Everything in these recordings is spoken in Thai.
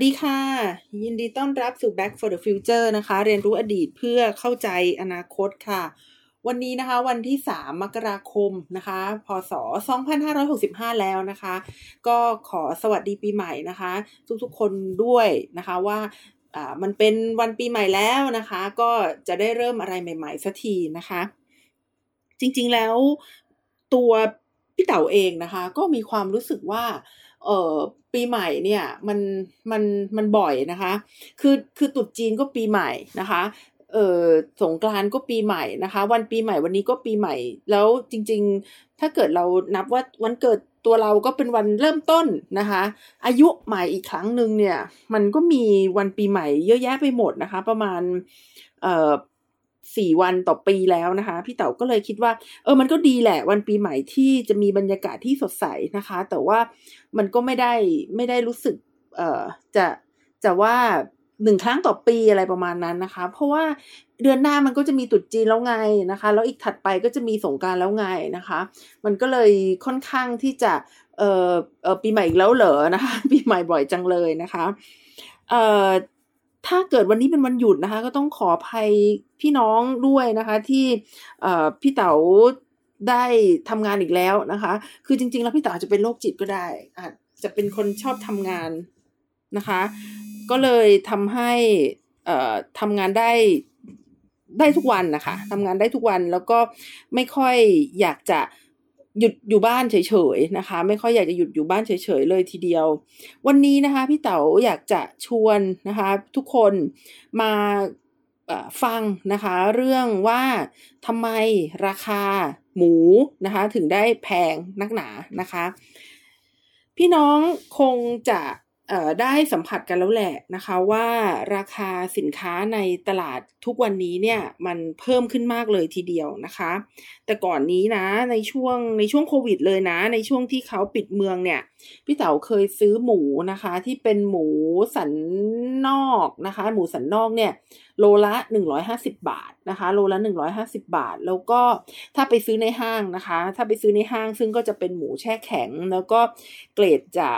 สวัสดีค่ะ ยินดีต้อนรับสู่ Back for the Future นะคะ เรียนรู้อดีตเพื่อเข้าใจอนาคตค่ะ วันนี้นะคะวันที่ 3 มกราคมนะคะ พศ 2565 แล้วนะคะ ก็ขอสวัสดีปีใหม่นะคะ ทุกๆคนด้วยนะคะว่าอ่ามันเป็นวันปีใหม่แล้วนะคะ ก็จะได้เริ่มอะไรใหม่ๆสักทีนะคะ จริงๆแล้วตัวพี่เต๋าเองนะคะ ก็มีความรู้สึกว่า เอ่อปีใหม่เนี่ยมันมันมันบ่อยนะคะ คือคือตรุษจีนก็ปีใหม่นะคะเออสงกรานก็ปีใหม่นะคะ วันปีใหม่วันนี้ก็ปีใหม่ แล้วจริง ๆ ถ้าเกิดเรานับว่าวันเกิดตัวเราก็เป็นวันเริ่มต้นนะคะ อายุใหม่อีกครั้งหนึ่งเนี่ย มันก็มีวันปีใหม่เยอะแยะไปหมดนะคะ ประมาณเอ่อ สี่วันต่อปีแล้วนะคะ พี่เต๋าก็เลยคิดว่า เออมันก็ดีแหละ วันปีใหม่ที่จะมีบรรยากาศที่สดใสนะคะ แต่ว่ามันก็ไม่ได้ไม่ได้รู้สึก เอ่อจะจะว่าหนึ่งครั้งต่อปีอะไรประมาณนั้นนะคะ เพราะว่าเดือนหน้ามันก็จะมีตรุษจีนแล้วไงนะคะ แล้วอีกถัดไปก็จะมีสงการแล้วไงนะคะ มันก็เลยค่อนข้างที่จะเอ่อเอ่อปีใหม่อีกแล้วเหรอนะคะ ปีใหม่บ่อยจังเลยนะคะ เอ่อ ถ้าเกิดวันนี้เป็นวันหยุดนะคะ ก็ต้องขออภัยพี่น้องด้วยนะคะ ที่พี่เต๋าได้ทำงานอีกแล้วนะคะ คือจริง ๆ แล้วพี่เต๋าอาจจะเป็นโรคจิตก็ได้อาจจะเป็นคนชอบทำงานนะคะ ก็เลยทำให้ทำงานได้ได้ทุกวันนะคะทำงานได้ทุกวันแล้วก็ไม่ค่อยอยากจะ หยุดอยู่บ้านเฉยๆนะคะ ไม่ค่อยอยากจะหยุดอยู่บ้านเฉยๆเลยทีเดียว วันนี้นะคะพี่เต๋าอยากจะชวนนะคะ ทุกคนมาฟังนะคะ เรื่องว่าทำไมราคาหมูนะคะ ถึงได้แพงนักหนานะคะ พี่น้องคงจะ ได้สัมผัสกันแล้วแหละนะคะว่าราคาสินค้าในตลาดทุกวันนี้เนี่ยมันเพิ่มขึ้นมากเลยทีเดียวนะคะ แต่ก่อนนี้นะในช่วงในช่วงโควิดเลยนะ ในช่วงที่เขาปิดเมืองเนี่ยพี่เต๋าเคยซื้อหมูนะคะ ที่เป็นหมูสันนอกนะคะ หมูสันนอกเนี่ยโลละ 150 บาทนะคะ โลละ 150 บาท แล้วก็ถ้าไปซื้อในห้างนะคะ ถ้าไปซื้อในห้างซึ่งก็จะเป็นหมูแช่แข็ง แล้วก็เกรดจะ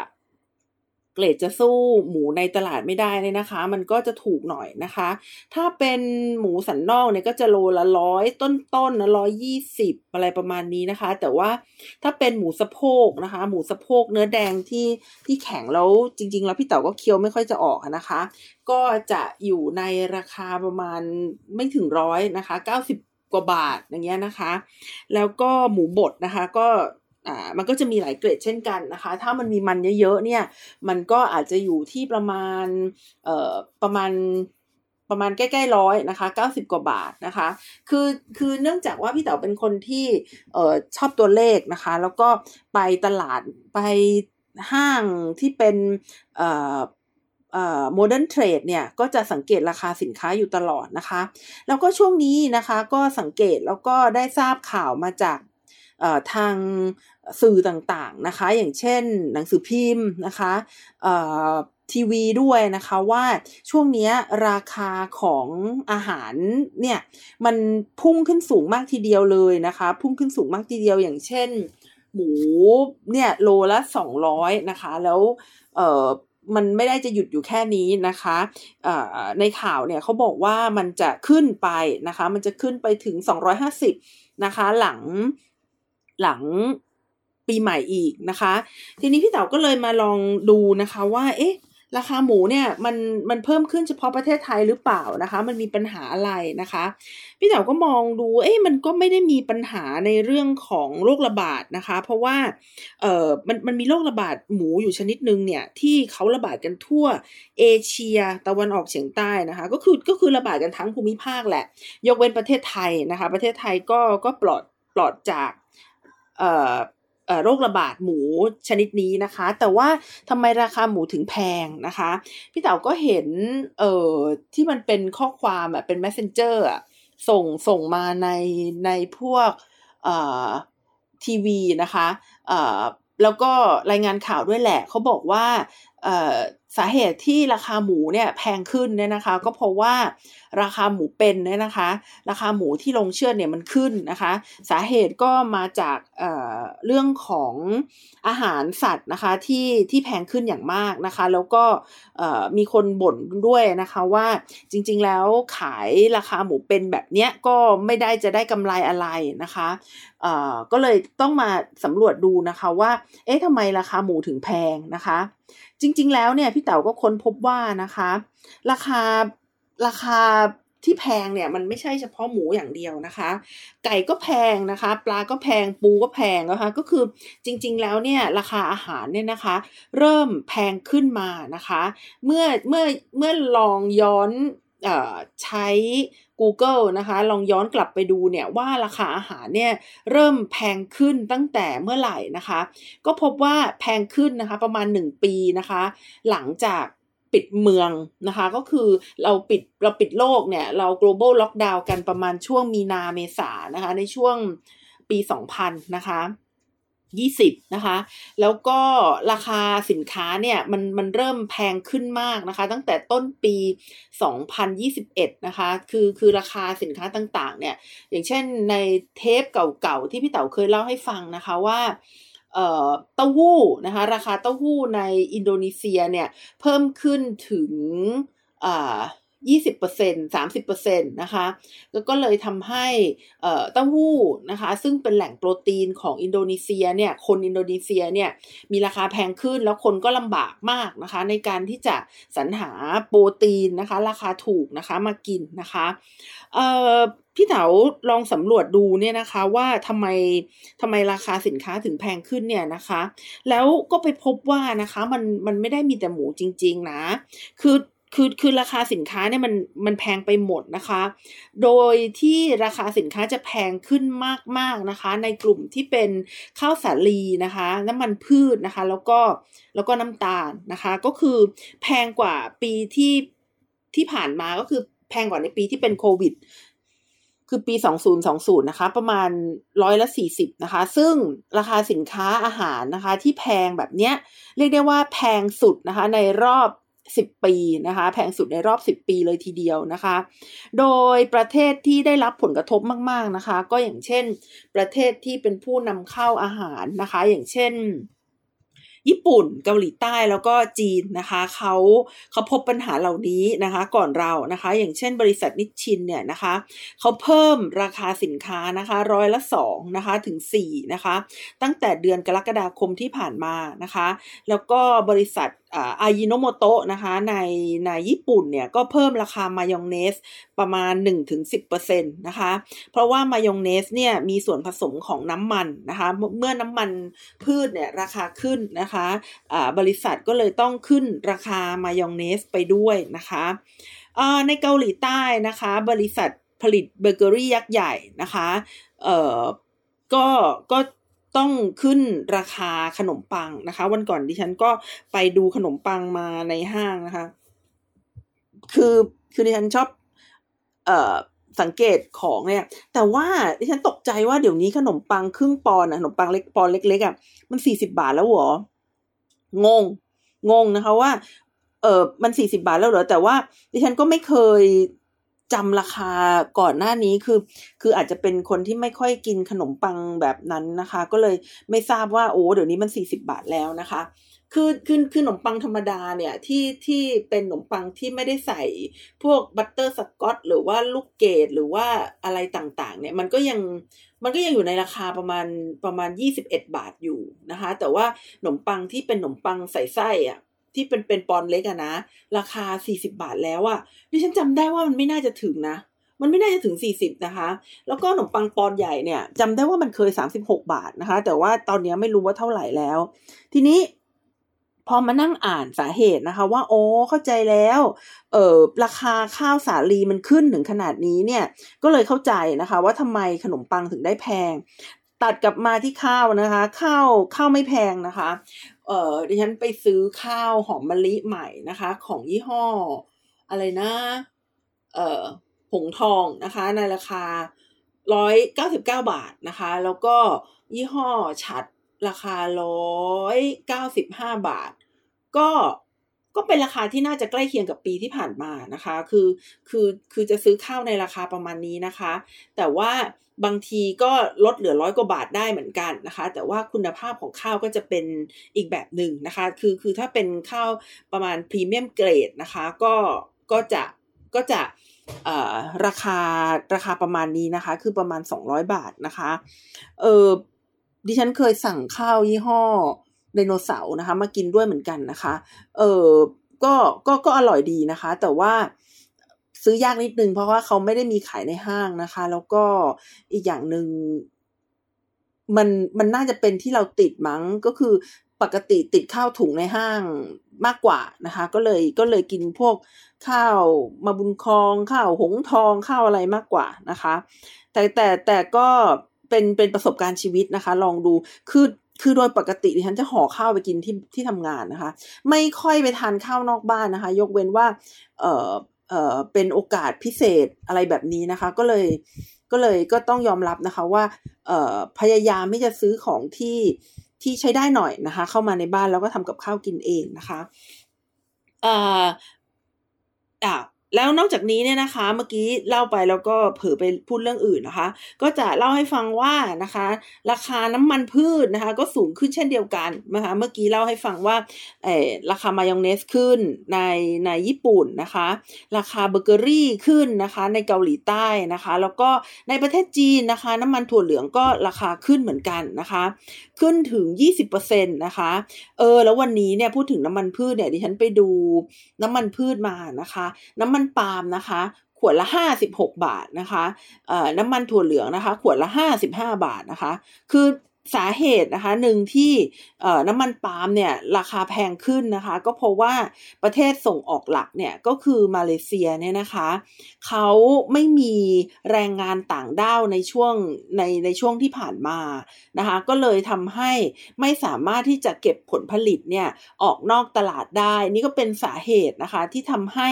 เกรดจะสู้หมูในตลาดไม่ได้เลยนะคะ มันก็จะถูกหน่อยนะคะ ถ้าเป็นหมูสันนอกเนี่ยก็จะโลละร้อยต้นๆนนะร้อยยี่สิบอะไรประมาณนี้นะคะ แต่ว่าถ้าเป็นหมูสะโพกนะคะ หมูสะโพกเนื้อแดงที่ที่แข็งแล้วจริง ๆ แล้วพี่เต๋าก็เคี้ยวไม่ค่อยจะออกนะคะ ก็จะอยู่ในราคาประมาณไม่ถึงร้อยนะคะเก้าสิบกว่าบาทอย่างเงี้ยนะคะ แล้วก็หมูบดนะคะก็ อ่ามันก็จะมีหลายเกรดเช่นกันนะคะ ถ้ามันมีมันเยอะๆเนี่ย มันก็อาจจะอยู่ที่ประมาณเอ่อประมาณประมาณใกล้ๆร้อยนะคะเก้าสิบกว่าบาทนะคะ คือคือเนื่องจากว่าพี่เต๋าเป็นคนที่เอ่อชอบตัวเลขนะคะ แล้วก็ไปตลาดไปห้างที่เป็นเอ่อเอ่อ modern trade เนี่ยก็จะสังเกตราคาสินค้าอยู่ตลอดนะคะ แล้วก็ช่วงนี้นะคะก็สังเกตแล้วก็ได้ทราบข่าวมาจาก ทางสื่อต่างๆนะคะ อย่างเช่นหนังสือพิมพ์นะคะทีวีด้วยนะคะว่าช่วงนี้ราคาของอาหารเนี่ยมันพุ่งขึ้นสูงมากทีเดียวเลยนะคะ พุ่งขึ้นสูงมากทีเดียวอย่างเช่น หมูเนี่ยโลละสองร้อยนะคะ แล้วเอ่อมันไม่ได้จะหยุดอยู่แค่นี้นะคะในข่าวเนี่ยเขาบอกว่ามันจะขึ้นไปนะคะ มันจะขึ้นไปถึง 250นะคะ หลัง หลังปีใหม่อีกนะคะ ทีนี้พี่เต๋าก็เลยมาลองดูนะคะว่า เอ๊ะ ราคาหมูเนี่ยมันมันเพิ่มขึ้นเฉพาะประเทศไทยหรือเปล่านะคะ มันมีปัญหาอะไรนะคะ พี่เต๋าก็มองดู เอ๊ะมันก็ไม่ได้มีปัญหาในเรื่องของโรคระบาดนะคะ เพราะว่า เอ่อมันมันมีโรคระบาดหมูอยู่ชนิดหนึ่งเนี่ยที่เขาระบาดกันทั่วเอเชียตะวันออกเฉียงใต้นะคะ ก็คือก็คือระบาดกันทั้งภูมิภาคแหละ ยกเว้นประเทศไทยนะคะ ประเทศไทยก็ก็ปลอดปลอดจาก โรคระบาดหมูชนิดนี้นะคะ แต่ว่าทำไมราคาหมูถึงแพงนะคะ พี่เต๋าก็เห็นเอ่อที่มันเป็นข้อความอะเป็น messenger อะส่งส่งมาในในพวกเอ่อทีวีนะคะเอ่อแล้วก็รายงานข่าวด้วยแหละ เขาบอกว่าเอ่อ สาเหตุที่ราคาหมูเนี่ยแพงขึ้นเนี่ยนะคะ ก็เพราะว่าราคาหมูเป็นเนี่ยนะคะ ราคาหมูที่ลงเชื่อเนี่ยมันขึ้นนะคะ สาเหตุก็มาจากเเรื่องของอาหารสัตว์นะคะที่ที่แพงขึ้นอย่างมากนะคะ แล้วก็มีคนบ่นด้วยนะคะว่าจริงๆแล้วขายราคาหมูเป็นแบบเนี้ยก็ไม่ได้จะได้กำไรอะไรนะคะก็เลยต้องมาสำรวจดูนะคะว่าเอ๊ะทำไมราคาหมูถึงแพงนะคะ จริง ๆ แล้วเนี่ยพี่เต๋าก็ค้นพบว่านะคะ ราคาราคาที่แพงเนี่ยมันไม่ใช่เฉพาะหมูอย่างเดียวนะคะ ไก่ก็แพงนะคะ ปลาก็แพงปูก็แพงนะคะ ก็คือจริงๆแล้วเนี่ยราคาอาหารเนี่ยนะคะ เริ่มแพงขึ้นมานะคะ เมื่อเมื่อเมื่อลองย้อน ใช้ Google นะคะลองย้อนกลับไปดูเนี่ยว่าราคาอาหารเนี่ยเริ่มแพงขึ้นตั้งแต่เมื่อไหร่นะคะ ก็พบว่าแพงขึ้นนะคะประมาณ 1 ปีนะคะ หลังจากปิดเมืองนะคะ ก็คือเราปิดเราปิดโลกเนี่ยเรา global lockdown กันประมาณช่วงมีนาเมษานะคะในช่วงปี 2000 นะคะ 20 นะคะ แล้วก็ราคาสินค้าเนี่ยมันมันเริ่มแพงขึ้นมากนะคะ ตั้งแต่ต้นปี 2021 นะคะ คือคือราคาสินค้าต่างๆ เนี่ย อย่างเช่นในเทปเก่าๆ ที่พี่เต๋าเคยเล่าให้ฟังนะคะว่าเต้าหู้นะคะ ราคาเต้าหู้ในอินโดนีเซียเนี่ย เพิ่มขึ้นถึง 20% 30%นะคะแล้วก็เลยทำให้เต้าหู้นะคะ ซึ่งเป็นแหล่งโปรตีนของอินโดนีเซียเนี่ยคนอินโดนีเซียเนี่ยมีราคาแพงขึ้นแล้วคนก็ลำบากมากนะคะ ในการที่จะสรรหาโปรตีนนะคะ ราคาถูกนะคะมากินนะคะพี่เถาลองสำรวจดูเนี่ยนะคะว่าทำไมทำไมราคาสินค้าถึงแพงขึ้นเนี่ยนะคะ แล้วก็ไปพบว่านะคะมันมันไม่ได้มีแต่หมูจริง ๆ นะ คือ คือคือราคาสินค้าเนี่ยมันมันแพงไปหมดนะคะ โดยที่ราคาสินค้าจะแพงขึ้นมากๆนะคะ ในกลุ่มที่เป็นข้าวสาลีนะคะ น้ำมันพืชนะคะ แล้วก็แล้วก็น้ำตาลนะคะ ก็คือแพงกว่าปีที่ที่ผ่านมาก็คือแพงกว่าในปีที่เป็นโควิดคือปี 2020 นะคะ ประมาณร้อยละ 40 นะคะ ซึ่งราคาสินค้าอาหารนะคะ ที่แพงแบบเนี้ย เรียกได้ว่าแพงสุดนะคะ ในรอบ 10 ปีนะคะ แพงสุดในรอบ 10 ปีเลยทีเดียวนะคะ โดยประเทศที่ได้รับผลกระทบมากๆนะคะ ก็อย่างเช่น ประเทศที่เป็นผู้นำเข้าอาหารนะคะ อย่างเช่นญี่ปุ่นเกาหลีใต้แล้วก็จีนนะคะเขาเขาพบปัญหาเหล่านี้นะคะก่อนเรานะคะ อย่างเช่นบริษัทนิชชินเนี่ยนะคะเขาเพิ่มราคาสินค้านะคะร้อยละสองนะคะถึงสี่นะคะตั้งแต่เดือนกรกฎาคมที่ผ่านมานะคะ แล้วก็บริษัท อายิโนโมโตะนะคะในในญี่ปุ่นเนี่ยก็เพิ่มราคามายองเนสประมาณ 1-10%นะคะ เพราะว่ามายองเนสเนี่ยมีส่วนผสมของน้ำมันนะคะ เมื่อน้ำมันพืชเนี่ยราคาขึ้นนะคะะบริษัทก็เลยต้องขึ้นราคามายองเนสไปด้วยนะคะในเกาหลีใต้นะคะ บริษัทผลิตเบเกอรี่ยักษ์ใหญ่นะคะ เอ่อก็ก็ ต้องขึ้นราคาขนมปังนะคะ วันก่อนดิฉันก็ไปดูขนมปังมาในห้างนะคะ คือคือดิฉันชอบ เอ่อสังเกตของเนี่ย แต่ว่าดิฉันตกใจว่าเดี๋ยวนี้ขนมปังครึ่งปอนด์ขนมปังเล็กปอนเล็กๆอะมันสี่สิบาทแล้วหรองง งงนะคะว่า เออมันสี่สิบาทแล้วเหรอแต่ว่าดิฉันก็ไม่เคย จำราคาก่อนหน้านี้คือ คืออาจจะเป็นคนที่ไม่ค่อยกินขนมปังแบบนั้นนะคะ ก็เลยไม่ทราบว่าโอ้เดี๋ยวนี้มันสี่สิบาทแล้วนะคะ คือคือคือขนมปังธรรมดาเนี่ยที่ที่เป็นขนมปังที่ไม่ได้ใส่พวกบัตเตอร์สกอตหรือว่าลูกเกดหรือว่าอะไรต่างๆ เนี่ยมันก็ยังมันก็ยังอยู่ในราคาประมาณประมาณยี่สิบเอ็ดบาทอยู่นะคะ แต่ว่าขนมปังที่เป็นขนมปังใส่ไส้อะ ที่เป็นเป็นปอนเล็กอะนะ ราคาสี่สิบาทแล้วอะดิฉันจำได้ว่ามันไม่น่าจะถึงนะ มันไม่น่าจะถึงสี่สิบนะคะ แล้วก็ขนมปังปอนใหญ่เนี่ยจำได้ว่ามันเคยสามสิบหกบาทนะคะ แต่ว่าตอนนี้ไม่รู้ว่าเท่าไหร่แล้ว ทีนี้พอมานั่งอ่านสาเหตุนะคะ ว่าโอ้เข้าใจแล้ว เออราคาข้าวสาลีมันขึ้นถึงขนาดนี้เนี่ย ก็เลยเข้าใจนะคะ ว่าทำไมขนมปังถึงได้แพง ตัดกลับมาที่ข้าวนะคะ ข้าวข้าวไม่แพงนะคะ ออดิฉันไปซื้อข้าวหอมมะลิใหม่นะคะ ของยี่ห้อ อะไรนะ เออผงทองนะคะ ในราคาร้อยเก้าสิบเก้าบาทนะคะ แล้วก็ยี่ห้อชัดราคาร้อยเก้าสิบห้าบาท ก็ ก็เป็นราคาที่น่าจะใกล้เคียงกับปีที่ผ่านมานะคะ คือ คือ คือจะซื้อข้าวในราคาประมาณนี้นะคะ แต่ว่าบางทีก็ลดเหลือร้อยกว่าบาทได้เหมือนกันนะคะ แต่ว่าคุณภาพของข้าวก็จะเป็นอีกแบบหนึ่งนะคะ คือ คือถ้าเป็นข้าวประมาณพรีเมียมเกรดนะคะ ก็ ก็จะ ก็จะราคา ราคาประมาณนี้นะคะ คือประมาณ 200 บาทนะคะ เออดิฉันเคยสั่งข้าวยี่ห้อ ไดโนเสาร์นะคะ มากินด้วยเหมือนกันนะคะ เออก็ก็ก็อร่อยดีนะคะ แต่ว่าซื้อยากนิดนึงเพราะว่าเขาไม่ได้มีขายในห้างนะคะ แล้วก็อีกอย่างหนึ่งมันมันน่าจะเป็นที่เราติดมั้งก็คือปกติติดข้าวถุงในห้างมากกว่านะคะ ก็เลยก็เลยกินพวกข้าวมาบุญคอง ข้าวหงทองข้าวอะไรมากกว่านะคะ แต่แต่แต่ก็เป็นเป็นประสบการณ์ชีวิตนะคะ ลองดูคือ คือโดยปกติดิฉันจะห่อข้าวไปกินที่ที่ทำงานนะคะ ไม่ค่อยไปทานข้าวนอกบ้านนะคะ ยกเว้นว่า เออเออเป็นโอกาสพิเศษอะไรแบบนี้นะคะ ก็เลยก็เลยก็ต้องยอมรับนะคะว่า เออพยายามไม่จะซื้อของที่ที่ใช้ได้หน่อยนะคะ เข้ามาในบ้านแล้วก็ทำกับข้าวกินเองนะคะอ่าอ่า แล้วนอกจากนี้เนี่ยนะคะ เมื่อกี้เล่าไปแล้วก็เผลอไปพูดเรื่องอื่นนะคะ ก็จะเล่าให้ฟังว่านะคะ ราคาน้ำมันพืชนะคะ ก็สูงขึ้นเช่นเดียวกันนะคะเมื่อกี้เล่าให้ฟังว่าเออราคามายองเนสขึ้นในในญี่ปุ่นนะคะ ราคาเบเกอรี่ขึ้นนะคะในเกาหลีใต้นะคะ แล้วก็ในประเทศจีนนะคะ น้ำมันถั่วเหลืองก็ราคาขึ้นเหมือนกันนะคะ ขึ้นถึง 20%นะคะเออแล้ววันนี้เนี่ยพูดถึงน้ำมันพืชเนี่ยดิฉันไปดูน้ำมันพืชมานะคะ น้ำมันปาล์มนะคะ ขวดละ 56 บาทนะคะน้ำมันถั่วเหลืองนะคะ ขวดละ 55 บาทนะคะ คือ สาเหตุนะคะหนึ่งที่น้ำมันปาล์มเนี่ยราคาแพงขึ้นนะคะ ก็เพราะว่าประเทศส่งออกหลักเนี่ยก็คือมาเลเซียเนี่ยนะคะเขาไม่มีแรงงานต่างด้าวในช่วงในในช่วงที่ผ่านมานะคะก็เลยทำให้ไม่สามารถที่จะเก็บผลผลิตเนี่ยออกนอกตลาดได้ นี่ก็เป็นสาเหตุนะคะที่ทำให้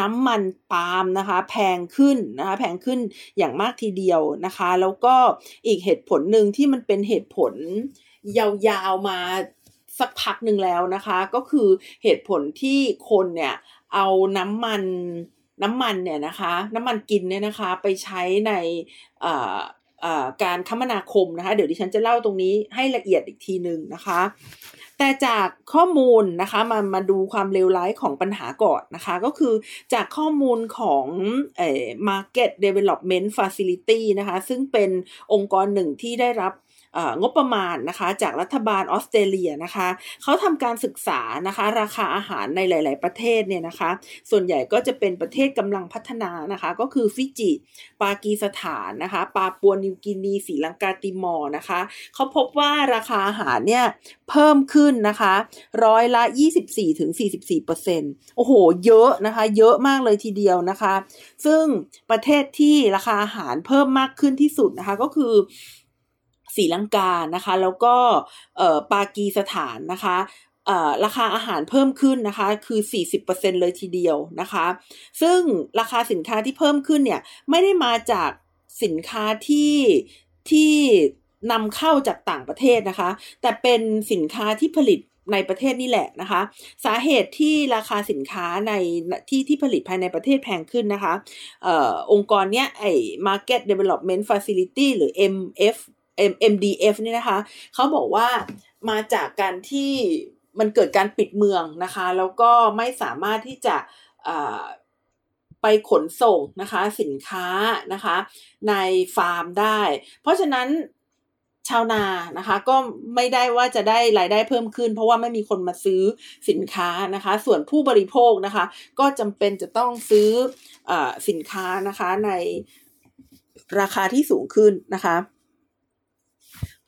น้ำมันปาล์มนะคะแพงขึ้นนะคะแพงขึ้นอย่างมากทีเดียวนะคะ แล้วก็อีกเหตุผลหนึ่งที่มันเป็นเหตุตุผลยาวๆมาสักพักหนึ่งแล้วนะคะ ก็คือเหตุผลที่คนเนี่ยเอาน้ำมันน้ำมันเนี่ยนะคะ น้ำมันกินเนี่ยนะคะไปใช้ในการคมนาคมนะคะ เดี๋ยวดิฉันจะเล่าตรงนี้ให้ละเอียดอีกทีหนึ่งนะคะ แต่จากข้อมูลนะคะมามาดูความเลวร้ายของปัญหาก่อนนะคะ ก็คือจากข้อมูลของเอ่อ Market Development Facility นะคะ ซึ่งเป็นองค์กรหนึ่งที่ได้รับ งบประมาณนะคะ จากรัฐบาลออสเตรเลียนะคะเขาทำการศึกษานะคะ ราคาอาหารในหลาย ๆ ประเทศเนี่ยนะคะ ส่วนใหญ่ก็จะเป็นประเทศกำลังพัฒนานะคะ ก็คือฟิจิ ปากีสถานนะคะ ปาปัวนิวกินีสีลังกาติมอร์นะคะเขาพบว่าราคาอาหารเนี่ยเพิ่มขึ้นนะคะร้อยละ 24ถึง44เปอร์เซ็นต์โอ้โห เยอะนะคะ เยอะมากเลยทีเดียวนะคะ ซึ่งประเทศที่ราคาอาหารเพิ่มมากขึ้นที่สุดนะคะก็คือ ศรีลังกานะคะ แล้วก็ปากีสถานนะคะราคาอาหารเพิ่มขึ้นนะคะคือ 40%เลยทีเดียวนะคะ ซึ่งราคาสินค้าที่เพิ่มขึ้นเนี่ยไม่ได้มาจากสินค้าที่ที่นำเข้าจากต่างประเทศนะคะ แต่เป็นสินค้าที่ผลิตในประเทศนี่แหละนะคะ สาเหตุที่ราคาสินค้าในที่ที่ผลิตภายในประเทศแพงขึ้นนะคะออองค์กรเนี้ยไอ้ Market Development Facility หรือ MF MDF นี่นะคะเขาบอกว่ามาจากการที่มันเกิดการปิดเมืองนะคะ แล้วก็ไม่สามารถที่จะไปขนส่งนะคะสินค้านะคะในฟาร์มได้ เพราะฉะนั้นชาวนานะคะก็ไม่ได้ว่าจะได้รายได้เพิ่มขึ้น เพราะว่าไม่มีคนมาซื้อสินค้านะคะ ส่วนผู้บริโภคนะคะ ก็จำเป็นจะต้องซื้ออสินค้านะคะในราคาที่สูงขึ้นนะคะ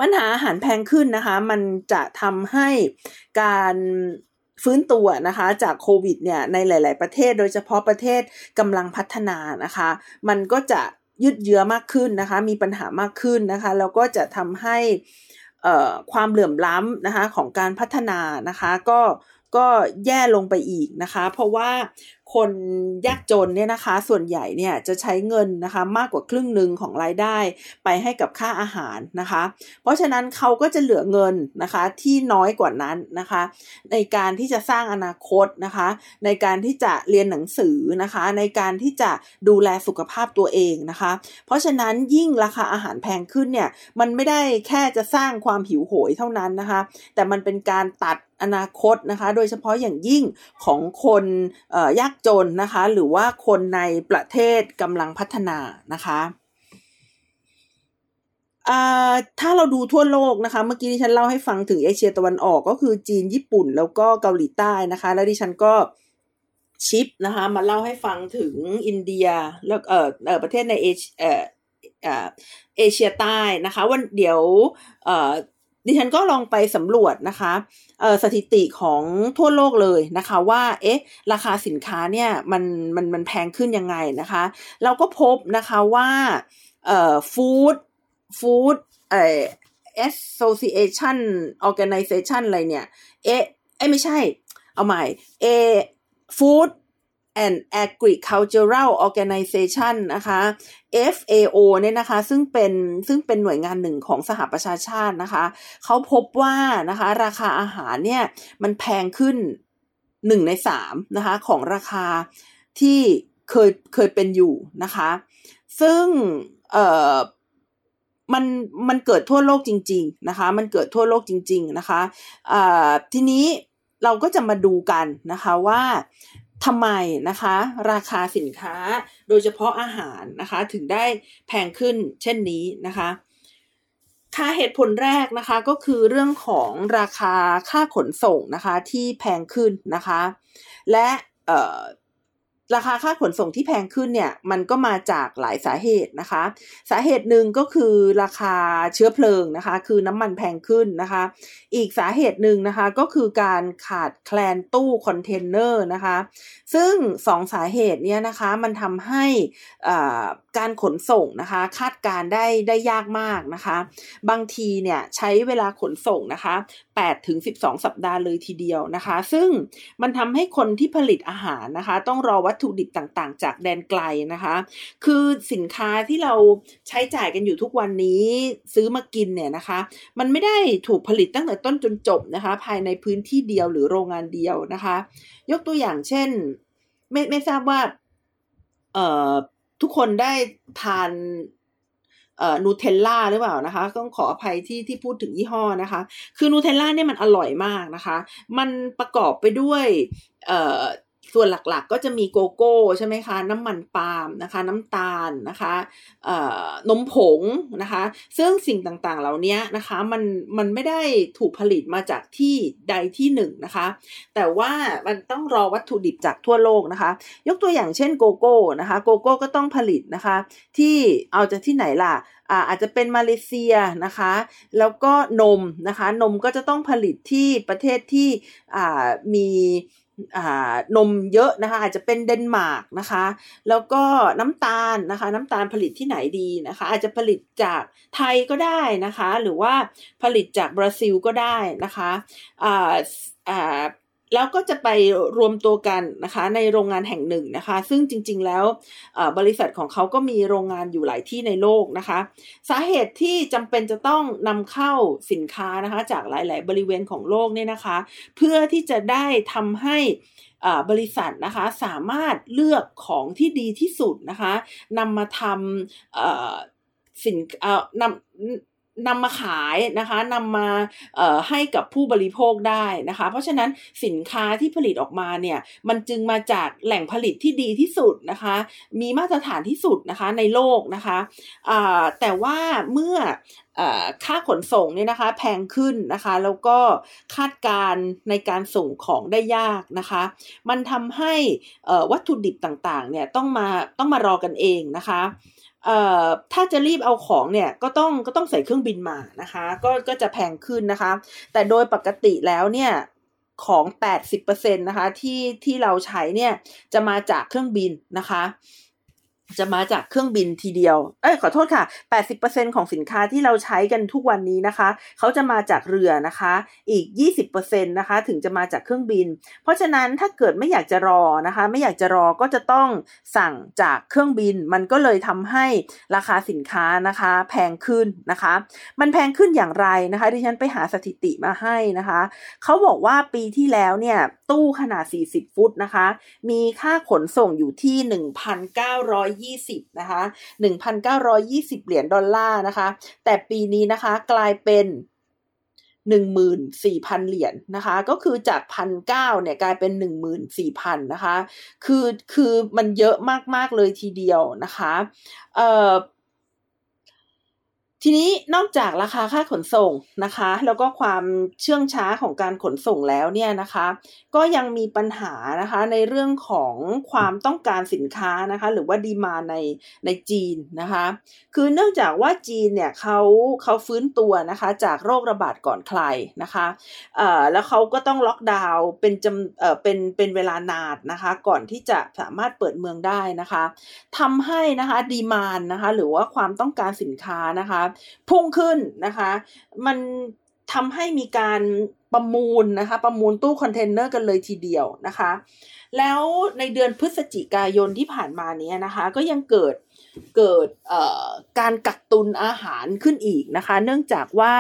ปัญหาอาหารแพงขึ้นนะคะ มันจะทำให้การฟื้นตัวนะคะจากโควิดเนี่ยในหลาย ๆ ประเทศโดยเฉพาะประเทศกำลังพัฒนานะคะ มันก็จะยืดเยื้อมากขึ้นนะคะ มีปัญหามากขึ้นนะคะแล้วก็จะทำให้ความเหลื่อมล้ำนะคะของการพัฒนานะคะ ก็ก็แย่ลงไปอีกนะคะ เพราะว่า คนยากจนเนี่ยนะคะ ส่วนใหญ่เนี่ยจะใช้เงินนะคะมากกว่าครึ่งหนึ่งของรายได้ไปให้กับค่าอาหารนะคะ เพราะฉะนั้นเขาก็จะเหลือเงินนะคะที่น้อยกว่านั้นนะคะ ในการที่จะสร้างอนาคตนะคะ ในการที่จะเรียนหนังสือนะคะ ในการที่จะดูแลสุขภาพตัวเองนะคะ เพราะฉะนั้นยิ่งราคาอาหารแพงขึ้นเนี่ยมันไม่ได้แค่จะสร้างความหิวโหยเท่านั้นนะคะ แต่มันเป็นการตัดอนาคตนะคะ โดยเฉพาะอย่างยิ่งของคนยากจนนะคะ หรือว่าคนในประเทศกำลังพัฒนานะคะถ้าเราดูทั่วโลกนะคะ เมื่อกี้ที่ฉันเล่าให้ฟังถึงเอเชียตะวันออกก็คือจีนญี่ปุ่นแล้วก็เกาหลีใต้นะคะ แล้วดิฉันก็ชิปนะคะ มาเล่าให้ฟังถึงอินเดียแล้วเออเออประเทศในเอเออเอเชียใต้นะคะ วันเดี๋ยวเออ ดิฉันก็ลองไปสำรวจนะคะสถิติของทั่วโลกเลยนะคะว่าเอ๊ะราคาสินค้าเนี่ยมันมันมันแพงขึ้นยังไงนะคะ เราก็พบนะคะว่าเอ่อฟู้ดฟู้ดเอ่อ association organization อะไรเนี่ยเอ๊ะไม่ใช่เอาใหม่เอ food and agricultural organization นะคะ FAO เนี่ยนะคะซึ่งเป็นซึ่งเป็นหน่วยงานหนึ่งของสหประชาชาตินะคะเขาพบว่านะคะราคาอาหารเนี่ยมันแพงขึ้นหนึ่งในสามนะคะของราคาที่เคยเคยเป็นอยู่นะคะ ซึ่งเอ่อมันมันเกิดทั่วโลกจริง ๆนะคะ มันเกิดทั่วโลกจริง ๆนะคะทีนี้เราก็จะมาดูกันนะคะว่า ทำไมนะคะ ราคาสินค้าโดยเฉพาะอาหารนะคะ ถึงได้แพงขึ้นเช่นนี้นะคะค่าเหตุผลแรกนะคะก็คือเรื่องของราคาค่าขนส่งนะคะที่แพงขึ้นนะคะ และ ราคาค่าขนส่งที่แพงขึ้นเนี่ยมันก็มาจากหลายสาเหตุนะคะ สาเหตุหนึ่งก็คือราคาเชื้อเพลิงนะคะ คือน้ำมันแพงขึ้นนะคะ อีกสาเหตุหนึ่งนะคะก็คือการขาดแคลนตู้คอนเทนเนอร์นะคะ ซึ่งสองสาเหตุเนี่ยนะคะมันทำให้อ่ การขนส่งนะคะ คาดการได้ได้ยากมากนะคะ บางทีเนี่ยใช้เวลาขนส่งนะคะ8ถึง12 สัปดาห์เลยทีเดียวนะคะ ซึ่งมันทำให้คนที่ผลิตอาหารนะคะ ต้องรอวัตถุดิบต่างๆ จากแดนไกลนะคะ คือสินค้าที่เราใช้จ่ายกันอยู่ทุกวันนี้ซื้อมากินเนี่ยนะคะ มันไม่ได้ถูกผลิตตั้งแต่ต้นจนจบนะคะ ภายในพื้นที่เดียวหรือโรงงานเดียวนะคะ ยกตัวอย่างเช่น ไม่ไม่ทราบว่าเอ่อ ทุกคนได้ทานเอ่อนูเทลล่าหรือเปล่านะคะ ต้องขออภัยที่ที่พูดถึงยี่ห้อนะคะ คือนูเทลล่าเนี่ยมันอร่อยมากนะคะ มันประกอบไปด้วยเอ่อ ส่วนหลักๆก็จะมีโกโก้ใช่ไหมคะ น้ำมันปาล์มนะคะ น้ำตาลนะคะนมผงนะคะ ซึ่งสิ่งต่างๆเหล่านี้นะคะมันมันไม่ได้ถูกผลิตมาจากที่ใดที่หนึ่งนะคะ แต่ว่ามันต้องรอวัตถุดิบจากทั่วโลกนะคะ ยกตัวอย่างเช่นโกโก้นะคะโกโก้ก็ต้องผลิตนะคะ ที่เอาจากที่ไหนล่ะอาจจะเป็นมาเลเซียนะคะ แล้วก็นมนะคะ นมก็จะต้องผลิตที่ประเทศที่มี นมเยอะนะคะ อาจจะเป็นเดนมาร์กนะคะ แล้วก็น้ำตาลนะคะ น้ำตาลผลิตที่ไหนดีนะคะ อาจจะผลิตจากไทยก็ได้นะคะ หรือว่าผลิตจากบราซิลก็ได้นะคะอ่าอ่า แล้วก็จะไปรวมตัวกันนะคะในโรงงานแห่งหนึ่งนะคะ ซึ่งจริง ๆ แล้วบริษัทของเขาก็มีโรงงานอยู่หลายที่ในโลกนะคะ สาเหตุที่จำเป็นจะต้องนำเข้าสินค้านะคะจากหลาย ๆ บริเวณของโลกเนี่ยนะคะ เพื่อที่จะได้ทำให้บริษัทนะคะสามารถเลือกของที่ดีที่สุดนะคะนำมาทำสินนำ นำมาขายนะคะนำมาให้กับผู้บริโภคได้นะคะ เพราะฉะนั้นสินค้าที่ผลิตออกมาเนี่ยมันจึงมาจากแหล่งผลิตที่ดีที่สุดนะคะ มีมาตรฐานที่สุดนะคะในโลกนะคะแต่ว่าเมื่อค่าขนส่งเนี่ยนะคะแพงขึ้นนะคะ แล้วก็คาดการในการส่งของได้ยากนะคะ มันทำให้วัตถุดิบต่างๆเนี่ยต้องมาต้องมารอกันเองนะคะ เอ่อถ้าจะรีบเอาของเนี่ยก็ต้องก็ต้องใส่เครื่องบินมานะคะ ก็ก็จะแพงขึ้นนะคะ แต่โดยปกติแล้วเนี่ยของ 80%นะคะที่ที่เราใช้เนี่ยจะมาจากเครื่องบินนะคะ จะมาจากเครื่องบินทีเดียว เอ้ยขอโทษค่ะ 80%ของสินค้าที่เราใช้กันทุกวันนี้นะคะ เขาจะมาจากเรือนะคะ อีก 20%นะคะ ถึงจะมาจากเครื่องบิน เพราะฉะนั้นถ้าเกิดไม่อยากจะรอนะคะ ไม่อยากจะรอก็จะต้องสั่งจากเครื่องบิน มันก็เลยทำให้ราคาสินค้านะคะ แพงขึ้นนะคะ มันแพงขึ้นอย่างไรนะคะ ดิฉันไปหาสถิติมาให้นะคะ เขาบอกว่าปีที่แล้วเนี่ยตู้ขนาด 40 ฟุตนะคะ มีค่าขนส่งอยู่ที่ 1,920 นะคะ 1,920 เหรียญดอลลาร์นะคะ แต่ปีนี้นะคะกลายเป็น14,000เหรียญนนะคะ ก็คือจากพันเเนี่ยกลายเป็น14,000นะคะ คือคือมันเยอะมากๆเลยทีเดียวนะคะ เอ่อ ทีนี้นอกจากราคาค่าขนส่งนะคะ แล้วก็ความเชื่องช้าของการขนส่งแล้วเนี่ยนะคะ ก็ยังมีปัญหานะคะในเรื่องของความต้องการสินค้านะคะ หรือว่าดีมาในในจีนนะคะ คือเนื่องจากว่าจีนเนี่ยเขาเขาฟื้นตัวนะคะจากโรคระบาดก่อนใครนะคะเอ่อแล้วเขาก็ต้องล็อกดาวน์เป็นจำเอ่อเป็นเป็นเวลานานนะคะ ก่อนที่จะสามารถเปิดเมืองได้นะคะทำให้นะคะดีมานนะคะ หรือว่าความต้องการสินค้านะคะพุ่งขึ้นนะคะ มันทำให้มีการประมูลนะคะ ประมูลตู้คอนเทนเนอร์กันเลยทีเดียวนะคะ แล้วในเดือนพฤศจิกายนที่ผ่านมานี้นะคะ ก็ยังเกิด เกิดการกักตุนอาหารขึ้นอีกนะคะ เนื่องจากว่า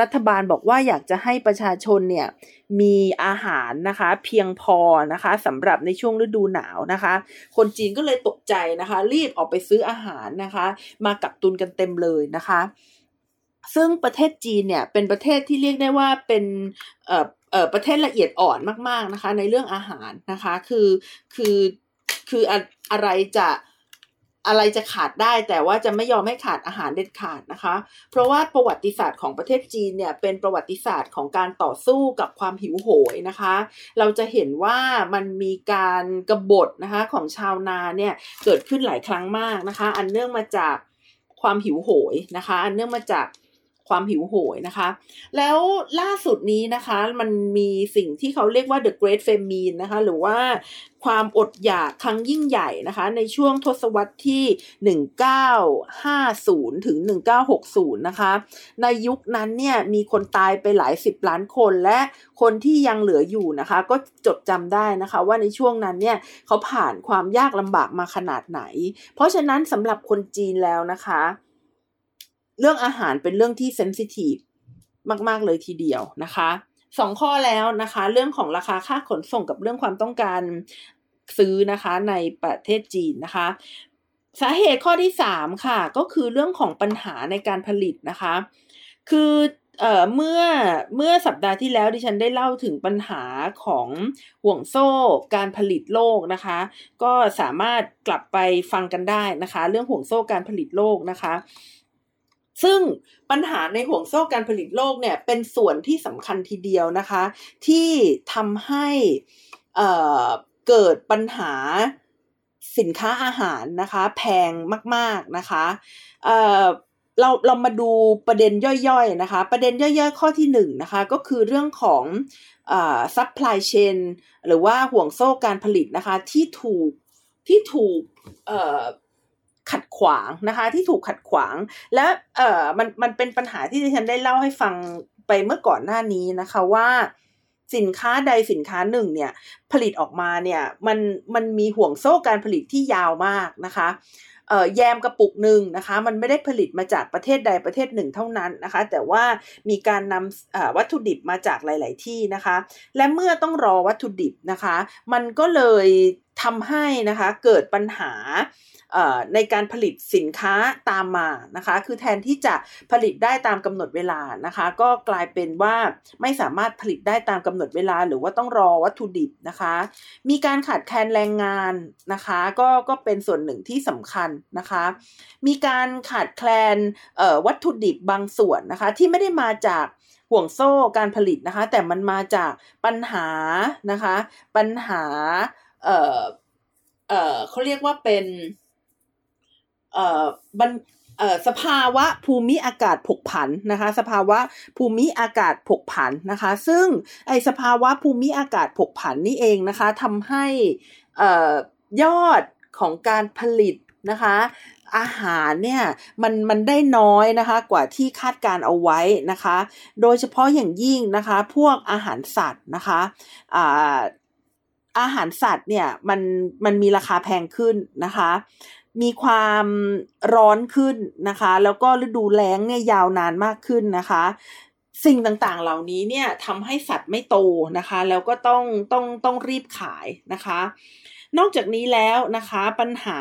รัฐบาลบอกว่าอยากจะให้ประชาชนเนี่ยมีอาหารนะคะเพียงพอนะคะสำหรับในช่วงฤดูหนาวนะคะ คนจีนก็เลยตกใจนะคะ รีบออกไปซื้ออาหารนะคะ มากักตุนกันเต็มเลยนะคะ ซึ่งประเทศจีนเนี่ยเป็นประเทศที่เรียกได้ว่าเป็นประเทศละเอียดอ่อนมากๆนะคะ ในเรื่องอาหารนะคะ คือคือคืออะไรจะ อะไรจะขาดได้แต่ว่าจะไม่ยอมให้ขาดอาหารเด็ดขาดนะคะ เพราะว่าประวัติศาสตร์ของประเทศจีนเนี่ยเป็นประวัติศาสตร์ของการต่อสู้กับความหิวโหยนะคะ เราจะเห็นว่ามันมีการกรบฏนะคะของชาวนาเนี่ยเกิดขึ้นหลายครั้งมากนะคะ อันเนื่องมาจากความหิวโหยนะคะ อันเนื่องมาจาก ความหิวโหยนะคะ แล้วล่าสุดนี้นะคะมันมีสิ่งที่เขาเรียกว่า the great famine นะคะ หรือว่าความอดอยากครั้งยิ่งใหญ่นะคะ ในช่วงทศวรรษที่ 1950 ถึง 1960 นะคะ ในยุคนั้นเนี่ยมีคนตายไปหลายสิบล้านคนและคนที่ยังเหลืออยู่นะคะ ก็จดจำได้นะคะ ว่าในช่วงนั้นเนี่ยเขาผ่านความยากลำบากมาขนาดไหน เพราะฉะนั้นสำหรับคนจีนแล้วนะคะ เรื่องอาหารเป็นเรื่องที่เซนซิทีฟมาก ๆ เลยทีเดียวนะคะสองข้อแล้วนะคะ เรื่องของราคาค่าขนส่งกับเรื่องความต้องการซื้อนะคะในประเทศจีนนะคะ สาเหตุข้อที่สามค่ะ ก็คือเรื่องของปัญหาในการผลิตนะคะ คือเอ่อเมื่อเมื่อสัปดาห์ที่แล้วดิฉันได้เล่าถึงปัญหาของห่วงโซ่การผลิตโลกนะคะ ก็สามารถกลับไปฟังกันได้นะคะ เรื่องห่วงโซ่การผลิตโลกนะคะ ซึ่งปัญหาในห่วงโซ่การผลิตโลกเนี่ยเป็นส่วนที่สำคัญทีเดียวนะคะ ที่ทำให้เเกิดปัญหาสินค้าอาหารนะคะ แพงมาก ๆนะคะเราเรามาดูประเด็นย่อยๆนะคะ ประเด็นย่อยๆ ข้อที่หนึ่งนะคะก็คือเรื่องของ supply chain หรือว่าห่วงโซ่การผลิตนะคะที่ถูกที่ถูก ขัดขวางนะคะ ที่ถูกขัดขวาง และเอ่อมันมันเป็นปัญหาที่ดิฉันได้เล่าให้ฟังไปเมื่อก่อนหน้านี้นะคะว่าสินค้าใดสินค้าหนึ่งเนี่ยผลิตออกมาเนี่ยมันมันมีห่วงโซ่การผลิตที่ยาวมากนะคะเอ่อแยมกระปุกหนึ่งนะคะ มันไม่ได้ผลิตมาจากประเทศใดประเทศหนึ่งเท่านั้นนะคะ แต่ว่ามีการนำวัตถุดิบมาจากหลาย ๆ ที่นะคะ และเมื่อต้องรอวัตถุดิบนะคะ มันก็เลย ทำให้นะคะเกิดปัญหาในการผลิตสินค้าตามมานะคะ คือแทนที่จะผลิตได้ตามกำหนดเวลานะคะ ก็กลายเป็นว่าไม่สามารถผลิตได้ตามกำหนดเวลา หรือว่าต้องรอวัตถุดิบนะคะ มีการขาดแคลนแรงงานนะคะ ก็ก็เป็นส่วนหนึ่งที่สำคัญนะคะ มีการขาดแคลนวัตถุดิบบางส่วนนะคะ ที่ไม่ได้มาจากห่วงโซ่การผลิตนะคะ แต่มันมาจากปัญหานะคะ ปัญหา เอ่อเอ่อเขาเรียกว่าเป็นเอ่อบันเอ่อสภาวะภูมิอากาศผกผันนะคะ สภาวะภูมิอากาศผกผันนะคะ ซึ่งไอสภาวะภูมิอากาศผกผันนี่เองนะคะทำให้เอ่อยอดของการผลิตนะคะ อาหารเนี่ยมันมันได้น้อยนะคะกว่าที่คาดการเอาไว้นะคะ โดยเฉพาะอย่างยิ่งนะคะ พวกอาหารสัตว์นะคะ อาอาหารสัตว์เนี่ยมันมันมีราคาแพงขึ้นนะคะ มีความร้อนขึ้นนะคะ แล้วก็ฤดูแล้งเนี่ยยาวนานมากขึ้นนะคะ สิ่งต่างๆเหล่านี้เนี่ยทำให้สัตว์ไม่โตนะคะ แล้วก็ต้องต้องต้องรีบขายนะคะ นอกจากนี้แล้วนะคะปัญหา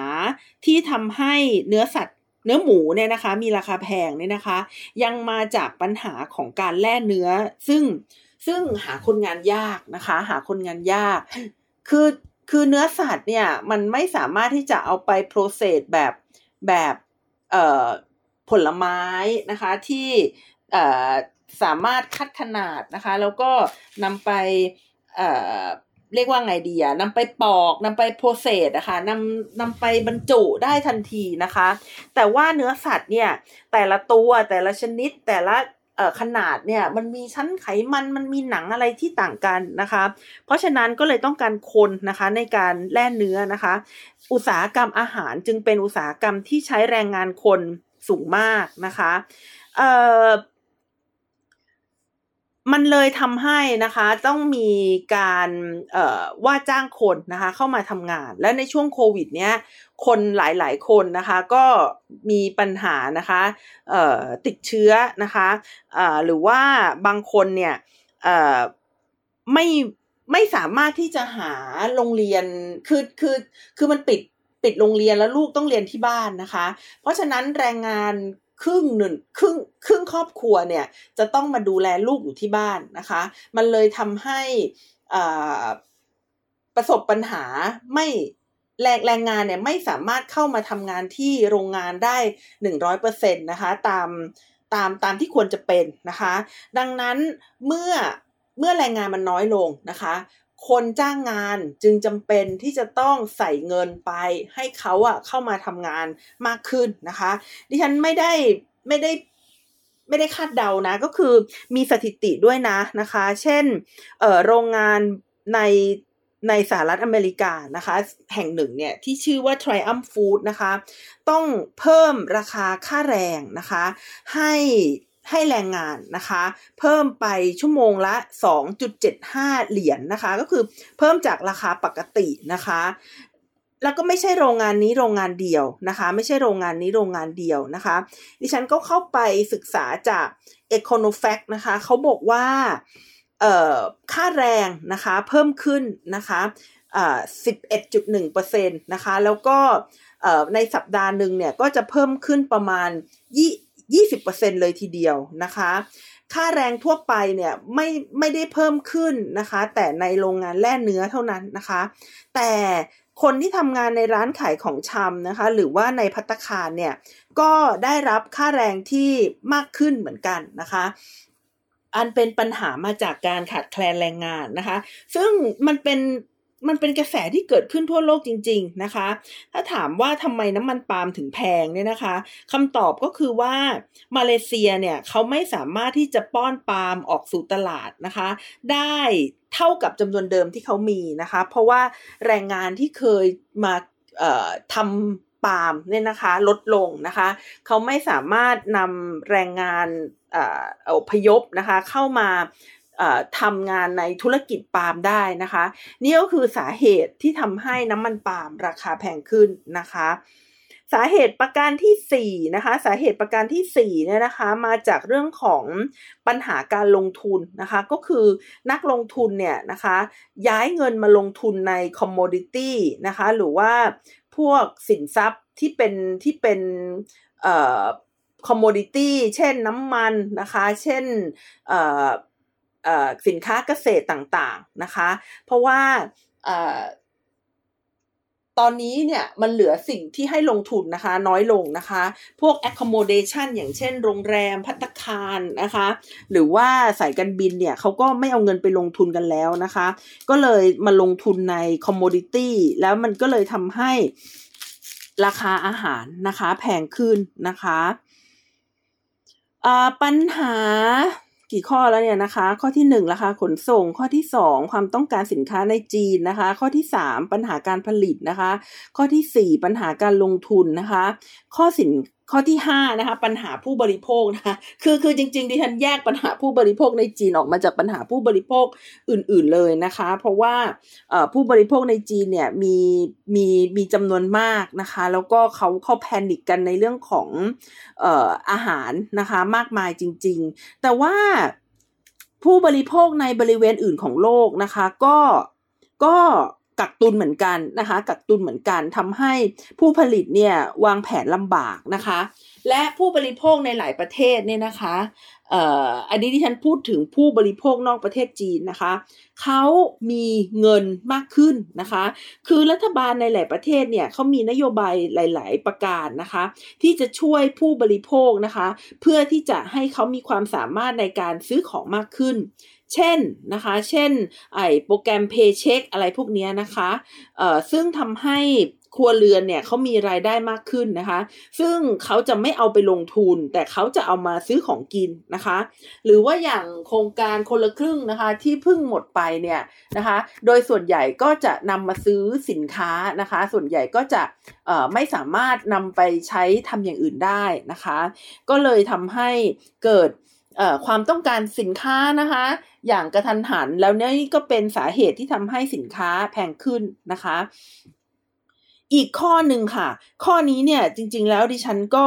ที่ทำให้เนื้อสัตว์เนื้อหมูเนี่ยนะคะ มีราคาแพงเนี่ยนะคะ ยังมาจากปัญหาของการแล่เนื้อซึ่งซึ่งหาคนงานยากนะคะ หาคนงานยาก คือคือเนื้อสัตว์เนี่ยมันไม่สามารถที่จะเอาไปโปรเซสแบบแบบเอ่อผลไม้นะคะที่เอ่อสามารถคัดขนาดนะคะแล้วก็นำไปเอ่อเรียกว่าไงดีอะนำไปปอกนำไปโปรเซสนะคะนำนำไปบรรจุได้ทันทีนะคะ แต่ว่าเนื้อสัตว์เนี่ยแต่ละตัวแต่ละชนิดแต่ละ ขนาดเนี่ยมันมีชั้นไขมันมันมีหนังอะไรที่ต่างกันนะคะ เพราะฉะนั้นก็เลยต้องการคนนะคะในการแล่เนื้อนะคะ อุตสาหกรรมอาหารจึงเป็นอุตสาหกรรมที่ใช้แรงงานคนสูงมากนะคะเอ่อ มันเลยทำให้นะคะต้องมีการว่าจ้างคนนะคะเข้ามาทำงาน และในช่วงโควิดเนี้ยคนหลายๆคนนะคะก็มีปัญหานะคะติดเชื้อนะคะหรือว่าบางคนเนี่ยไม่ไม่สามารถที่จะหาโรงเรียนคือคือคือมันปิดปิดโรงเรียนแล้วลูกต้องเรียนที่บ้านนะคะ เพราะฉะนั้นแรงงาน ครึ่งหนึ่งครึ่งครึ่งครอบครัวเนี่ยจะต้องมาดูแลลูกอยู่ที่บ้านนะคะ มันเลยทำให้ประสบปัญหาไม่แรงแรงงานเนี่ยไม่สามารถเข้ามาทำงานที่โรงงานได้หนึ่งร้อยเปอร์เซ็นต์นะคะ ตามตามตามที่ควรจะเป็นนะคะ ดังนั้นเมื่อเมื่อแรงงานมันน้อยลงนะคะ คนจ้างงานจึงจำเป็นที่จะต้องใส่เงินไปให้เขาอะเข้ามาทำงานมากขึ้นนะคะ ดิฉันไม่ได้ไม่ได้ไม่ได้คาดเดานะ ก็คือมีสถิติด้วยนะนะคะ เช่นเออโรงงานในในสหรัฐอเมริกานะคะ แห่งหนึ่งเนี่ย ที่ชื่อว่า Triumph Food นะคะ ต้องเพิ่มราคาค่าแรงนะคะ ให้ ให้แรงงานนะคะ เพิ่มไปชั่วโมงละ 2.75 เหรียญนนะคะ ก็คือเพิ่มจากราคาปกตินะคะ แล้วก็ไม่ใช่โรงงานนี้โรงงานเดียวนะคะ ไม่ใช่โรงงานนี้โรงงานเดียวนะคะ ดิฉันก็เข้าไปศึกษาจาก e c o n o f a c t นะคะเขาบอกว่าค่าแรงนะคะเพิ่มขึ้นนะคะ11.1%นะคะ แล้วก็ในสัปดาห์หนึ่งเนี่ยก็จะเพิ่มขึ้นประมาณ 20%เลยทีเดียวนะคะ ค่าแรงทั่วไปเนี่ยไม่ไม่ได้เพิ่มขึ้นนะคะ แต่ในโรงงานแล่เนื้อเท่านั้นนะคะ แต่คนที่ทำงานในร้านขายของชำนะคะ หรือว่าในพัตคารเนี่ยก็ได้รับค่าแรงที่มากขึ้นเหมือนกันนะคะอันเป็นปัญหามาจากการขาดแคลนแรงงานนะคะ ซึ่งมันเป็น มันเป็นกระแสที่เกิดขึ้นทั่วโลกจริง ๆนะคะ ถ้าถามว่าทำไมน้ำมันปาล์มถึงแพงเนี่ยนะคะคำตอบก็คือว่ามาเลเซียเนี่ยเขาไม่สามารถที่จะป้อนปาล์มออกสู่ตลาดนะคะ ได้เท่ากับจำนวนเดิมที่เขามีนะคะ เพราะว่าแรงงานที่เคยมาทำปาล์มเนี่ยนะคะ ลดลงนะคะ เขาไม่สามารถนำแรงงานอพยพนะคะ เข้ามา ทำงานในธุรกิจปาล์มได้นะคะ นี่ก็คือสาเหตุที่ทำให้น้ำมันปาล์มราคาแพงขึ้นนะคะ สาเหตุประการที่4นะคะสาเหตุประการที่4เนี่ยนะคะมาจากเรื่องของปัญหาการลงทุนนะคะ ก็คือนักลงทุนเนี่ยนะคะย้ายเงินมาลงทุนในคอมมดิตี้นะคะหรือว่าพวกสินทรัพย์ที่เป็นที่เป็นคอมมดิตี้เช่นน้ำมันนะคะ เช่น สินค้าเกษตรต่างๆนะคะ เพราะว่าตอนนี้เนี่ยมันเหลือสิ่งที่ให้ลงทุนนะคะ น้อยลงนะคะ พวก accommodation อย่างเช่น โรงแรมพัตคารนะคะ หรือว่าสายการบินเนี่ยเขาก็ไม่เอาเงินไปลงทุนกันแล้วนะคะ ก็เลยมาลงทุนใน commodity แล้วมันก็เลยทำให้ราคาอาหารนะคะ แพงขึ้นนะคะปัญหา กี่ข้อแล้วเนี่ยนะคะ ข้อที่1ราคาขนส่ง ข้อที่ 2 ความต้องการสินค้าในจีนนะคะ ข้อที่ 3 ปัญหาการผลิตนะคะ ข้อที่ 4 ปัญหาการลงทุนนะคะ ข้อสิน ข้อที่5นะคะปัญหาผู้บริโภคนะคะคือคือจริงๆดิฉันแยกปัญหาผู้บริโภคในจีนออกมาจากปัญหาผู้บริโภคอื่น ๆเลยนะคะ เพราะว่าผู้บริโภคในจีนเนี่ยมีมีมีจำนวนมากนะคะ แล้วก็เขาเข้าแพนิกกันในเรื่องของอออาหารนะคะมากมายจริง ๆ แต่ว่าผู้บริโภคในบริเวณอื่นของโลกนะคะ ก็ก็ กักตุนเหมือนกันนะคะ กักตุนเหมือนกันทำให้ผู้ผลิตเนี่ยวางแผนลำบากนะคะ และผู้บริโภคในหลายประเทศเนี่ยนะคะเอ่ออันนี้ที่ฉันพูดถึงผู้บริโภคนอกประเทศจีนนะคะเขามีเงินมากขึ้นนะคะ คือรัฐบาลในหลายประเทศเนี่ยเขามีนโยบายหลาย ๆ ประการนะคะ ที่จะช่วยผู้บริโภคนะคะ เพื่อที่จะให้เขามีความสามารถในการซื้อของมากขึ้น เช่นนะคะ เช่นไอโปรแกรม Paycheck อะไรพวกนี้นะคะเอ่อซึ่งทำให้ครัวเรือนเนี่ยเขามีรายได้มากขึ้นนะคะ ซึ่งเขาจะไม่เอาไปลงทุน แต่เขาจะเอามาซื้อของกินนะคะ หรือว่าอย่างโครงการคนละครึ่งนะคะที่เพิ่งหมดไปเนี่ยนะคะ โดยส่วนใหญ่ก็จะนำมาซื้อสินค้านะคะ ส่วนใหญ่ก็จะไม่สามารถนำไปใช้ทำอย่างอื่นได้นะคะ ก็เลยทำให้เกิด ความต้องการสินค้านะคะ อย่างกระทันหันแล้วนี่ก็เป็นสาเหตุที่ทำให้สินค้าแพงขึ้นนะคะ อีกข้อหนึ่งค่ะ ข้อนี้เนี่ยจริง ๆ แล้วดิฉันก็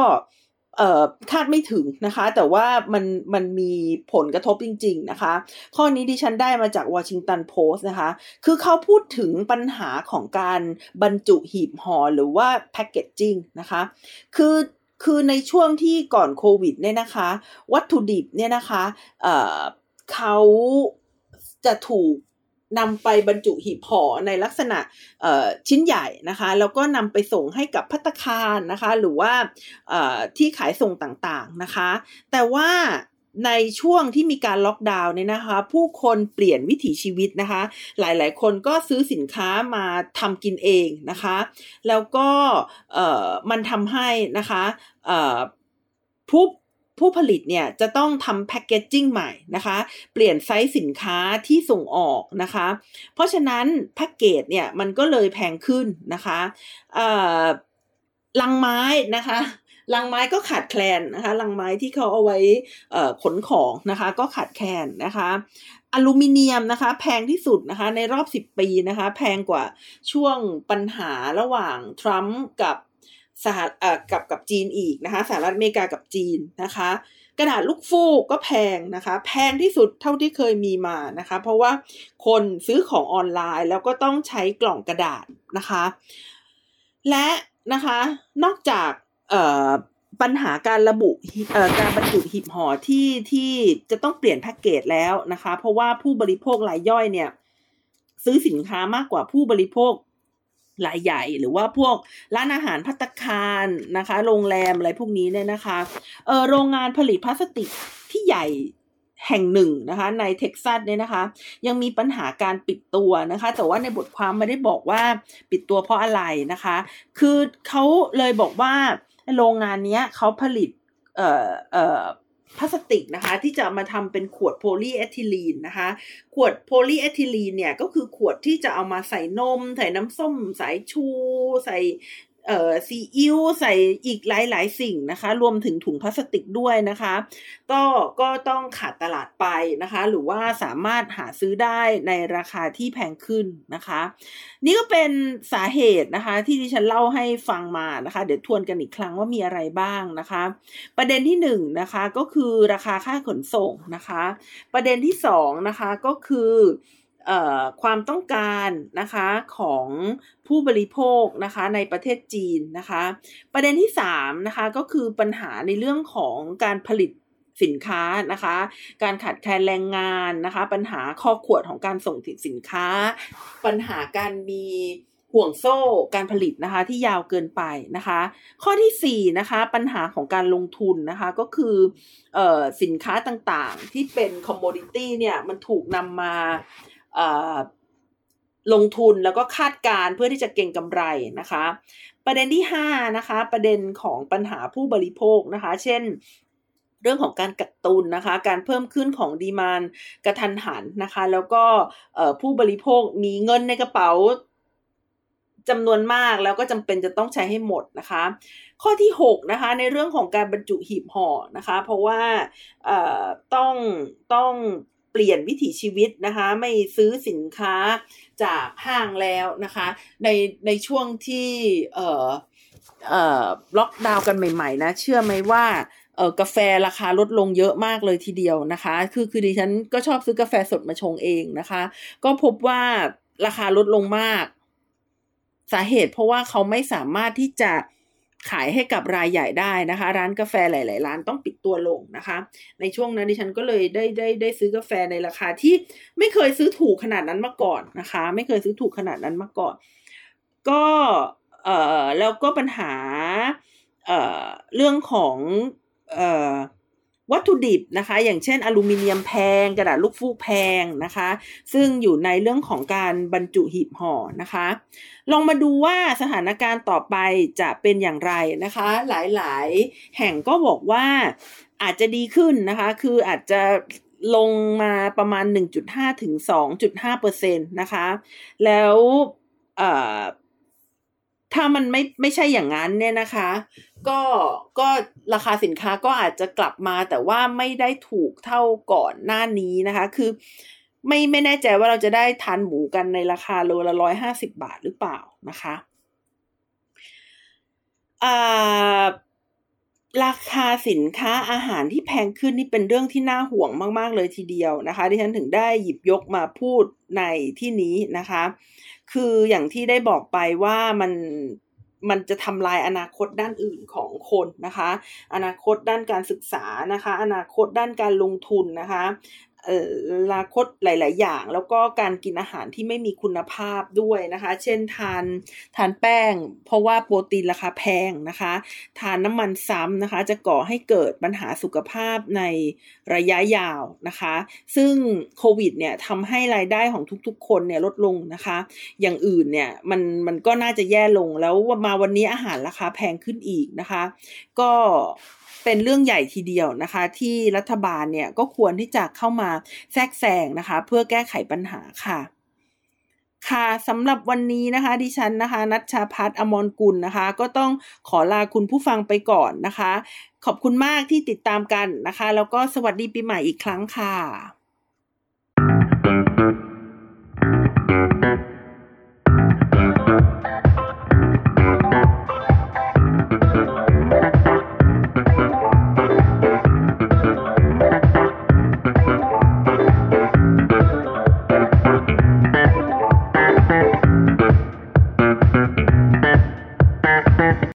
คาดไม่ถึงนะคะ แต่ว่ามันมันมีผลกระทบจริง ๆ นะคะ ข้อนี้ดิฉันได้มาจากวอชิงตันโพสต์นะคะ คือเขาพูดถึงปัญหาของการบรรจุหีบห่อหรือว่าแพคเกจจิ้งนะคะ คือ คือในช่วงที่ก่อนโควิดเนี่ยนะคะ วัตถุดิบเนี่ยนะคะเเขาจะถูกนำไปบรรจุหีบห่อในลักษณะชิ้นใหญ่นะคะ แล้วก็นำไปส่งให้กับพัตคารนะคะ หรือว่าที่ขายส่งต่างๆนะคะ แต่ว่า ในช่วงที่มีการล็อกดาวน์เนี่ยนะคะ ผู้คนเปลี่ยนวิถีชีวิตนะคะ หลายๆ คนก็ซื้อสินค้ามาทำกินเองนะคะ แล้วก็มันทำให้นะคะผู้ผู้ผลิตเนี่ยจะต้องทำแพคเกจจิ้งใหม่นะคะ เปลี่ยนไซส์สินค้าที่ส่งออกนะคะ เพราะฉะนั้นแพ็กเกจเนี่ยมันก็เลยแพงขึ้นนะคะลังไม้นะคะ ลังไม้ก็ขาดแคลนนะคะลังไม้ที่เขาเอาไว้ขนของนะคะ ก็ขาดแคลนนะคะอลูมิเนียมนะคะ แพงที่สุดนะคะในรอบ 10 ปีนะคะ แพงกว่าช่วงปัญหาระหว่างทรัมป์กับสหเอ่อกับกับจีนอีกนะคะสหรัฐอเมริกากับจีนนะคะ กระดาษลูกฟูกก็แพงนะคะ แพงที่สุดเท่าที่เคยมีมานะคะ เพราะว่าคนซื้อของออนไลน์แล้วก็ต้องใช้กล่องกระดาษนะคะ และนะคะนอกจาก ปัญหาการระบุการบรรจุหีบห่อที่ที่จะต้องเปลี่ยนแพ็กเกจแล้วนะคะ เพราะว่าผู้บริโภครายย่อยเนี่ย ซื้อสินค้ามากกว่าผู้บริโภครายใหญ่ หรือว่าพวกร้านอาหารพัตคารนะคะ โรงแรมอะไรพวกนี้เนี่ยนะคะเออโรงงานผลิตพลาสติกที่ใหญ่แห่งหนึ่งนะคะ ในเท็กซัสเนี่ยนะคะ ยังมีปัญหาการปิดตัวนะคะ แต่ว่าในบทความไม่ได้บอกว่าปิดตัวเพราะอะไรนะคะ คือเขาเลยบอกว่า โรงงานนี้เขาผลิตเอ่อเอ่อพลาสติกนะคะที่จะมาทำเป็นขวดโพลีเอทิลีนนะคะ ขวดโพลีเอทิลีนเนี่ยก็คือขวดที่จะเอามาใส่นม ใส่น้ำส้มสายชู ใส่ เอ่อซีอิ๊วใส่อีกหลาย ๆ สิ่งนะคะ รวมถึงถุงพลาสติกด้วยนะคะ ก็ก็ต้องขาดตลาดไปนะคะ หรือว่าสามารถหาซื้อได้ในราคาที่แพงขึ้นนะคะ นี่ก็เป็นสาเหตุนะคะ ที่ดิฉันเล่าให้ฟังมานะคะ เดี๋ยวทวนกันอีกครั้งว่ามีอะไรบ้างนะคะ ประเด็นที่1นนะคะก็คือราคาค่าขนส่งนะคะ ประเด็นที่2นะคะก็คือ ความต้องการนะคะของผู้บริโภคนะคะในประเทศจีนนะคะ ประเด็นที่3นะคะก็คือปัญหาในเรื่องของการผลิตสินค้านะคะ การขาดแคลนแรงงานนะคะ ปัญหาคอขวดของการส่งสินค้า ปัญหาการมีห่วงโซ่การผลิตนะคะที่ยาวเกินไปนะคะ ข้อที่4นะคะปัญหาของการลงทุนนะคะก็คือเอ่อสินค้าต่างๆที่เป็น commodity เนี่ยมันถูกนำมา ลงทุนแล้วก็คาดการเพื่อที่จะเก็งกำไรนะคะ ประเด็นที่5นะคะประเด็นของปัญหาผู้บริโภคนะคะ เช่นเรื่องของการกักตุนนะคะ การเพิ่มขึ้นของดีมานกระทันหันนะคะ แล้วก็ผู้บริโภคมีเงินในกระเป๋าจำนวนมากแล้วก็จำเป็นจะต้องใช้ให้หมดนะคะ ข้อที่6นะคะในเรื่องของการบรรจุหีบห่อนะคะ เพราะว่าต้องต้อง ปลี่ยนวิถีชีวิตนะคะ ไม่ซื้อสินค้าจากห้างแล้วนะคะ ในในช่วงที่เอ่อเอ่อล็อกดาวน์กันใหม่ๆนะเชื่อไหมว่าเออกาแฟราคาลดลงเยอะมากเลยทีเดียวนะคะ คือคือดิฉันก็ชอบซื้อกาแฟสดมาชงเองนะคะ ก็พบว่าราคาลดลงมาก สาเหตุเพราะว่าเขาไม่สามารถที่จะ ขายให้กับรายใหญ่ได้นะคะ ร้านกาแฟหลาย ๆ ร้านต้องปิดตัวลงนะคะ ในช่วงนั้นดิฉันก็เลยได้ได้ได้ซื้อกาแฟในราคาที่ไม่เคยซื้อถูกขนาดนั้นมาก่อนนะคะ ไม่เคยซื้อถูกขนาดนั้นมาก่อน ก็เอ่อแล้วก็ปัญหาเอ่อเรื่องของ วัตถุดิบนะคะ อย่างเช่น อลูมิเนียมแพง กระดาษลูกฟูกแพงนะคะ ซึ่งอยู่ในเรื่องของการบรรจุหีบห่อนะคะ ลองมาดูว่าสถานการณ์ต่อไปจะเป็นอย่างไรนะคะ หลายๆ แห่งก็บอกว่าอาจจะดีขึ้นนะคะ คืออาจจะลงมาประมาณ 1.5 ถึง 2.5เปอร์เซ็นต์นะคะ แล้ว ถ้ามันไม่ไม่ใช่อย่างนั้นเนี่ยนะคะ ก็ก็ราคาสินค้าก็อาจจะกลับมาแต่ว่าไม่ได้ถูกเท่าก่อนหน้านี้นะคะ คือไม่ไม่แน่ใจว่าเราจะได้ทานหมูกันในราคาโลละร้อยห้าสิบบาทหรือเปล่านะคะอ่าราคาสินค้าอาหารที่แพงขึ้นนี่เป็นเรื่องที่น่าห่วงมาก ๆ เลยทีเดียวนะคะ ที่ฉันถึงได้หยิบยกมาพูดในที่นี้นะคะ คืออย่างที่ได้บอกไปว่ามันมันจะทำลายอนาคตด้านอื่นของคนนะคะ อนาคตด้านการศึกษานะคะ อนาคตด้านการลงทุนนะคะ อนาคตหลาย ๆ อย่าง แล้วก็การกินอาหารที่ไม่มีคุณภาพด้วยนะคะ เช่นทานทานแป้ง เพราะว่าโปรตีนราคาแพงนะคะ ทานน้ำมันซ้ำนะคะ จะก่อให้เกิดปัญหาสุขภาพในระยะยาวนะคะ ซึ่งโควิดเนี่ยทำให้รายได้ของทุก ๆ คนเนี่ยลดลงนะคะ อย่างอื่นเนี่ยมันมันก็น่าจะแย่ลงแล้วมาวันนี้อาหารราคาแพงขึ้นอีกนะคะ ก็ เป็นเรื่องใหญ่ทีเดียวนะคะ ที่รัฐบาลเนี่ยก็ควรที่จะเข้ามาแทรกแซงนะคะ เพื่อแก้ไขปัญหาค่ะค่ะสำหรับวันนี้นะคะ ดิฉันนะคะ นัชชาพัฒอมรกุลนะคะ ก็ต้องขอลาคุณผู้ฟังไปก่อนนะคะ ขอบคุณมากที่ติดตามกันนะคะ แล้วก็สวัสดีปีใหม่อีกครั้งค่ะ